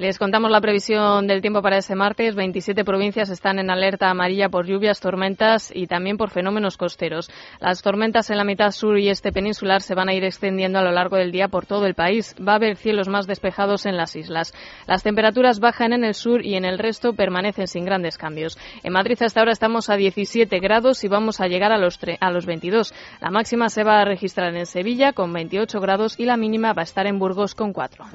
Les contamos la previsión del tiempo para este martes. 27 provincias están en alerta amarilla por lluvias, tormentas y también por fenómenos costeros. Las tormentas en la mitad sur y este peninsular se van a ir extendiendo a lo largo del día por todo el país. Va a haber cielos más despejados en las islas. Las temperaturas bajan en el sur y en el resto permanecen sin grandes cambios. En Madrid hasta ahora estamos a 17 grados y vamos a llegar a los, a los 22. La máxima se va a registrar en Sevilla con 28 grados y la mínima va a estar en Burgos con 4.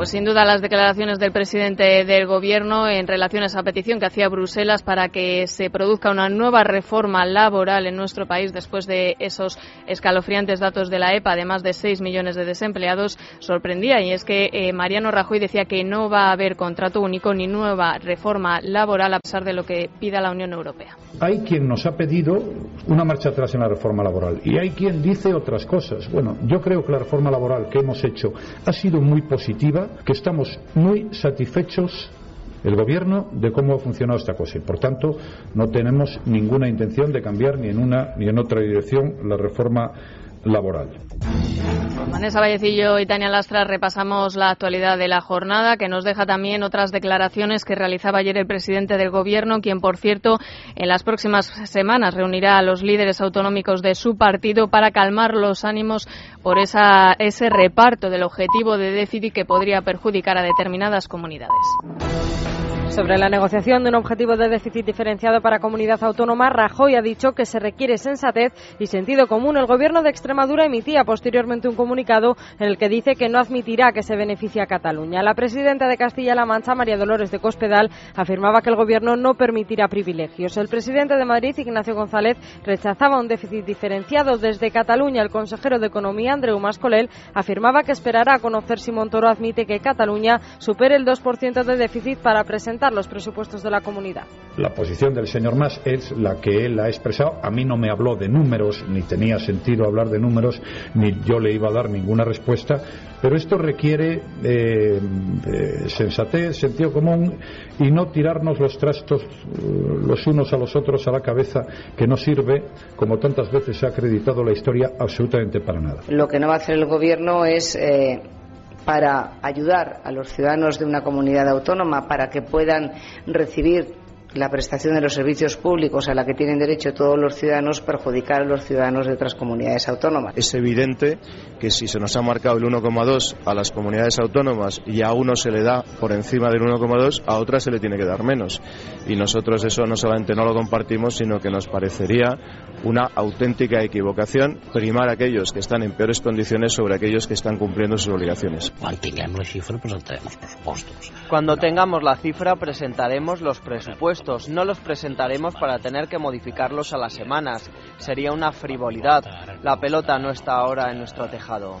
Pues sin duda las declaraciones del presidente del Gobierno en relación a esa petición que hacía Bruselas para que se produzca una nueva reforma laboral en nuestro país después de esos escalofriantes datos de la EPA de más de 6 millones de desempleados sorprendía y es que eh, Mariano Rajoy decía que no va a haber contrato único ni nueva reforma laboral a pesar de lo que pida la Unión Europea. Hay quien nos ha pedido una marcha atrás en la reforma laboral y hay quien dice otras cosas. Bueno, yo creo que la reforma laboral que hemos hecho ha sido muy positiva que estamos muy satisfechos el gobierno de cómo ha funcionado esta cosa y por tanto no tenemos ninguna intención de cambiar ni en una ni en otra dirección la reforma laboral. Vanessa Vallecillo y Tania Lastra repasamos la actualidad de la jornada, que nos deja también otras declaraciones que realizaba ayer el presidente del Gobierno, quien, por cierto, en las próximas semanas reunirá a los líderes autonómicos de su partido para calmar los ánimos por esa, ese reparto del objetivo de déficit que podría perjudicar a determinadas comunidades. Sobre la negociación de un objetivo de déficit diferenciado para comunidad autónoma, Rajoy ha dicho que se requiere sensatez y sentido común. El gobierno de Extremadura emitía posteriormente un comunicado en el que dice que no admitirá que se beneficie a Cataluña. La presidenta de Castilla-La Mancha, María Dolores de Cospedal, afirmaba que el gobierno no permitirá privilegios. El presidente de Madrid, Ignacio González, rechazaba un déficit diferenciado. Desde Cataluña, el consejero de Economía, Andreu Mascolel, afirmaba que esperará a conocer si Montoro admite que Cataluña supere el 2% de déficit para presentar los presupuestos de la comunidad. La posición del señor Mas es la que él ha expresado. A mí no me habló de números, ni tenía sentido hablar de números, ni yo le iba a dar ninguna respuesta. Pero esto requiere eh, eh, sensatez, sentido común y no tirarnos los trastos eh, los unos a los otros a la cabeza, que no sirve, como tantas veces se ha acreditado la historia, absolutamente para nada. Lo que no va a hacer el Gobierno es para ayudar a los ciudadanos de una comunidad autónoma para que puedan recibir la prestación de los servicios públicos a la que tienen derecho todos los ciudadanos perjudicar a los ciudadanos de otras comunidades autónomas. Es evidente que si se nos ha marcado el 1,2 a las comunidades autónomas y a uno se le da por encima del 1,2, a otras se le tiene que dar menos. Y nosotros eso no solamente no lo compartimos, sino que nos parecería una auténtica equivocación primar a aquellos que están en peores condiciones sobre aquellos que están cumpliendo sus obligaciones. Cuando tengamos la cifra presentaremos los presupuestos no los presentaremos para tener que modificarlos a las semanas. Sería una frivolidad. La pelota no está ahora en nuestro tejado.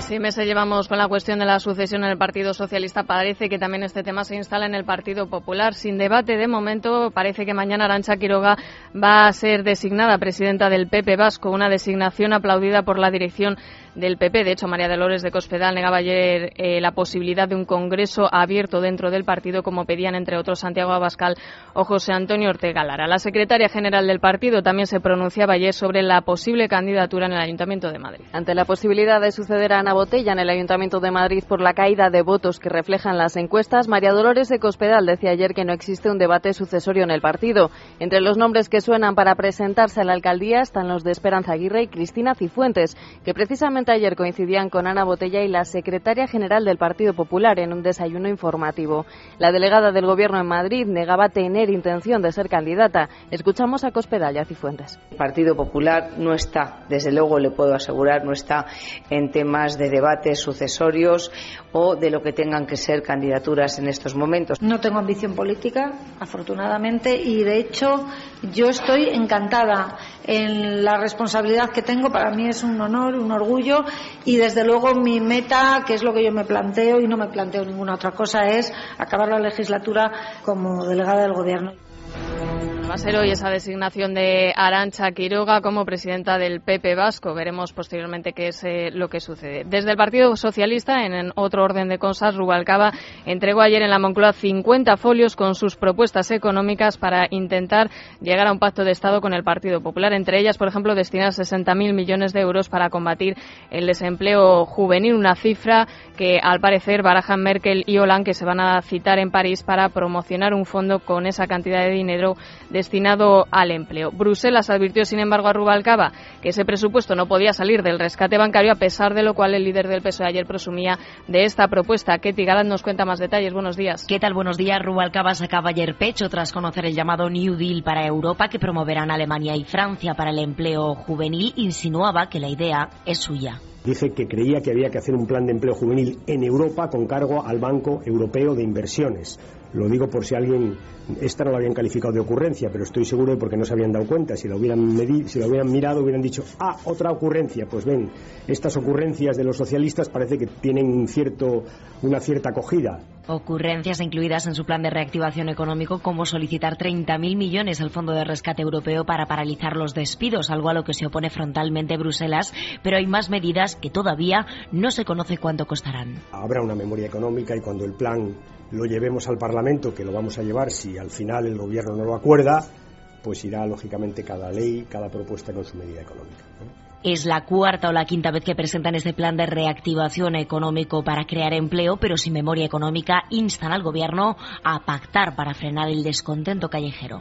Sí, meses llevamos con la cuestión de la sucesión en el Partido Socialista. Parece que también este tema se instala en el Partido Popular. Sin debate de momento, parece que mañana Arancha Quiroga va a ser designada presidenta del PP Vasco, una designación aplaudida por la dirección del PP. De hecho, María Dolores de Cospedal negaba ayer eh, la posibilidad de un congreso abierto dentro del partido, como pedían, entre otros, Santiago Abascal o José Antonio Ortega Lara. La secretaria general del partido también se pronunciaba ayer sobre la posible candidatura en el Ayuntamiento de Madrid. Ante la posibilidad de suceder a Ana Botella en el Ayuntamiento de Madrid por la caída de votos que reflejan las encuestas, María Dolores de Cospedal decía ayer que no existe un debate sucesorio en el partido. Entre los nombres que suenan para presentarse a la alcaldía están los de Esperanza Aguirre y Cristina Cifuentes, que precisamente ayer coincidían con Ana Botella y la secretaria general del Partido Popular en un desayuno informativo. La delegada del Gobierno en Madrid negaba tener intención de ser candidata. Escuchamos a Cospedal y Cifuentes. El Partido Popular no está, desde luego le puedo asegurar, no está en temas de debates sucesorios o de lo que tengan que ser candidaturas en estos momentos. No tengo ambición política, afortunadamente, y de hecho yo estoy encantada en la responsabilidad que tengo. Para mí es un honor, un orgullo y desde luego mi meta, que es lo que yo me planteo y no me planteo ninguna otra cosa, es acabar la legislatura como delegada del Gobierno. Ser hoy esa designación de Arancha Quiroga como presidenta del PP Vasco. Veremos posteriormente qué es eh, lo que sucede. Desde el Partido Socialista, en, otro orden de cosas, Rubalcaba entregó ayer en la Moncloa 50 folios con sus propuestas económicas para intentar llegar a un pacto de Estado con el Partido Popular. Entre ellas, por ejemplo, destinar 60.000 millones de euros para combatir el desempleo juvenil, una cifra que al parecer barajan Merkel y Hollande que se van a citar en París para promocionar un fondo con esa cantidad de dinero destinado al empleo. Bruselas advirtió, sin embargo, a Rubalcaba que ese presupuesto no podía salir del rescate bancario, a pesar de lo cual el líder del PSOE ayer presumía de esta propuesta. Ketty Galán nos cuenta más detalles. Buenos días. ¿Qué tal? Buenos días. Rubalcaba sacaba ayer pecho tras conocer el llamado New Deal para Europa que promoverán Alemania y Francia para el empleo juvenil. Insinuaba que la idea es suya. Dije que creía que había que hacer un plan de empleo juvenil en Europa con cargo al Banco Europeo de Inversiones. Lo digo por si alguien, esta no la habían calificado de ocurrencia, pero estoy seguro de porque no se habían dado cuenta. Si la hubieran, si la hubieran mirado, hubieran dicho, ah, otra ocurrencia. Pues ven, estas ocurrencias de los socialistas parece que tienen un cierto, una cierta acogida. Ocurrencias incluidas en su plan de reactivación económico, como solicitar 30.000 millones al Fondo de Rescate Europeo para paralizar los despidos, algo a lo que se opone frontalmente Bruselas, pero hay más medidas que todavía no se conoce cuánto costarán. Habrá una memoria económica y cuando el plan lo llevemos al Parlamento, que lo vamos a llevar si al final el Gobierno no lo acuerda, pues irá lógicamente cada ley, cada propuesta con su medida económica. Es la cuarta o la quinta vez que presentan este plan de reactivación económico para crear empleo, pero sin memoria económica instan al Gobierno a pactar para frenar el descontento callejero.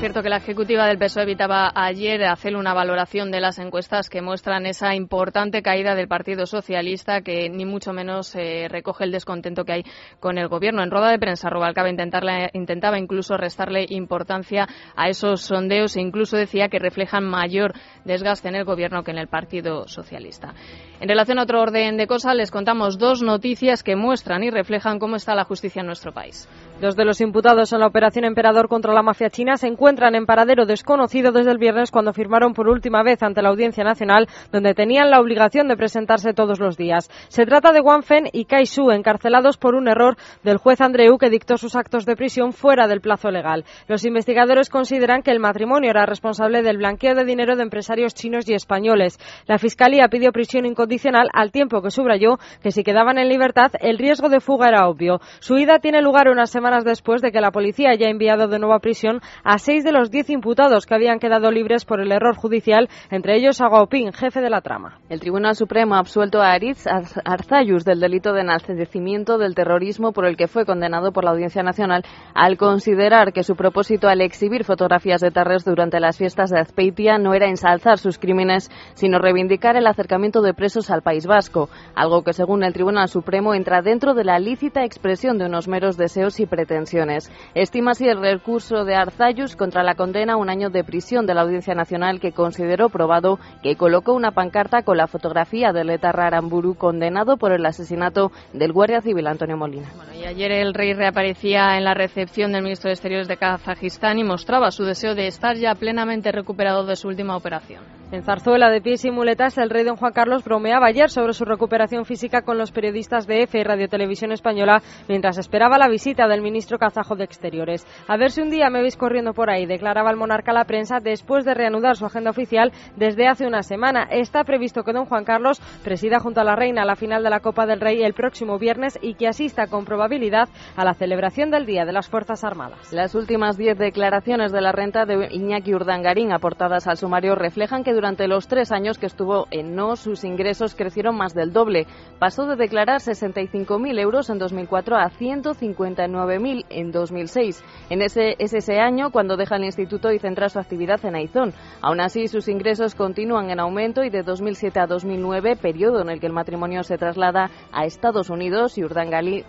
Cierto, que la ejecutiva del PSOE evitaba ayer hacer una valoración de las encuestas que muestran esa importante caída del Partido Socialista, que ni mucho menos eh, recoge el descontento que hay con el Gobierno. En rueda de prensa, Rubalcaba intentaba incluso restarle importancia a esos sondeos e incluso decía que reflejan mayor desgaste en el Gobierno que en el Partido Socialista. En relación a otro orden de cosas, les contamos dos noticias que muestran y reflejan cómo está la justicia en nuestro país. Dos de los imputados en la operación Emperador contra la mafia china se encuentran en paradero desconocido desde el viernes cuando firmaron por última vez ante la Audiencia Nacional, donde tenían la obligación de presentarse todos los días. Se trata de Wang Fen y Kai Su, encarcelados por un error del juez Andreu que dictó sus actos de prisión fuera del plazo legal. Los investigadores consideran que el matrimonio era responsable del blanqueo de dinero de empresarios chinos y españoles. La Fiscalía pidió prisión incondicional al tiempo que subrayó que si quedaban en libertad el riesgo de fuga era obvio. Su ida tiene lugar una semana después de que la policía haya enviado de nuevo a prisión a seis de los diez imputados que habían quedado libres por el error judicial, entre ellos a Gaoping, jefe de la trama. El Tribunal Supremo ha absuelto a Aritz Arzayus del delito de enaltecimiento del terrorismo por el que fue condenado por la Audiencia Nacional al considerar que su propósito al exhibir fotografías de Tarres durante las fiestas de Azpeitia no era ensalzar sus crímenes, sino reivindicar el acercamiento de presos al País Vasco, algo que según el Tribunal Supremo entra dentro de la lícita expresión de unos meros deseos y pretensiones. Estima así el recurso de Arzayus contra la condena un año de prisión de la Audiencia Nacional que consideró probado que colocó una pancarta con la fotografía de Letarra Aramburu condenado por el asesinato del guardia civil Antonio Molina. y ayer el rey reaparecía en la recepción del ministro de Exteriores de Kazajistán y mostraba su deseo de estar ya plenamente recuperado de su última operación. En Zarzuela de pies y muletas, el rey don Juan Carlos bromeaba ayer sobre su recuperación física con los periodistas de EFE y Radio Televisión Española mientras esperaba la visita del ministro kazajo de Exteriores. A ver si un día me veis corriendo por ahí, declaraba el monarca a la prensa después de reanudar su agenda oficial desde hace una semana. Está previsto que don Juan Carlos presida junto a la reina la final de la Copa del Rey el próximo viernes y que asista con probabilidad a la celebración del Día de las Fuerzas Armadas. Las últimas diez declaraciones de la renta de Iñaki Urdangarín aportadas al sumario reflejan que durante los tres años que estuvo en no, sus ingresos crecieron más del doble. Pasó de declarar 65.000 euros en 2004 a 159.000 en 2006. En ese, es ese año cuando deja el instituto y centra su actividad en Aizón. Aún así, sus ingresos continúan en aumento y de 2007 a 2009, periodo en el que el matrimonio se traslada a Estados Unidos y Urdangarín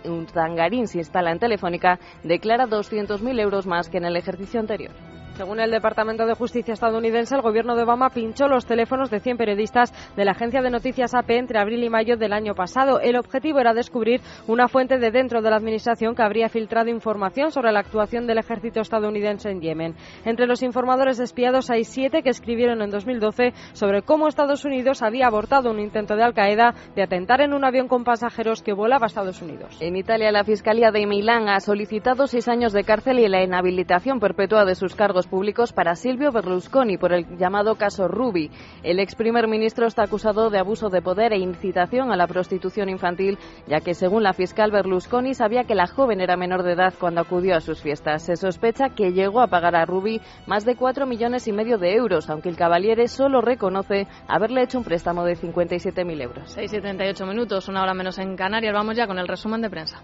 se instala en Telefónica, declara 200.000 euros más que en el ejercicio anterior. Según el Departamento de Justicia estadounidense, el gobierno de Obama pinchó los teléfonos de 100 periodistas de la agencia de noticias AP entre abril y mayo del año pasado. El objetivo era descubrir una fuente de dentro de la administración que habría filtrado información sobre la actuación del ejército estadounidense en Yemen. Entre los informadores espiados hay siete que escribieron en 2012 sobre cómo Estados Unidos había abortado un intento de Al Qaeda de atentar en un avión con pasajeros que volaba a Estados Unidos. En Italia, la Fiscalía de Milán ha solicitado seis años de cárcel y la inhabilitación perpetua de sus cargos públicos para Silvio Berlusconi por el llamado caso Rubi. El ex primer ministro está acusado de abuso de poder e incitación a la prostitución infantil, ya que según la fiscal Berlusconi sabía que la joven era menor de edad cuando acudió a sus fiestas. Se sospecha que llegó a pagar a Rubi más de cuatro millones y medio de euros, aunque el Cavaliere solo reconoce haberle hecho un préstamo de 57.000 euros. 6.78 minutos, una hora menos en Canarias. Vamos ya con el resumen de prensa.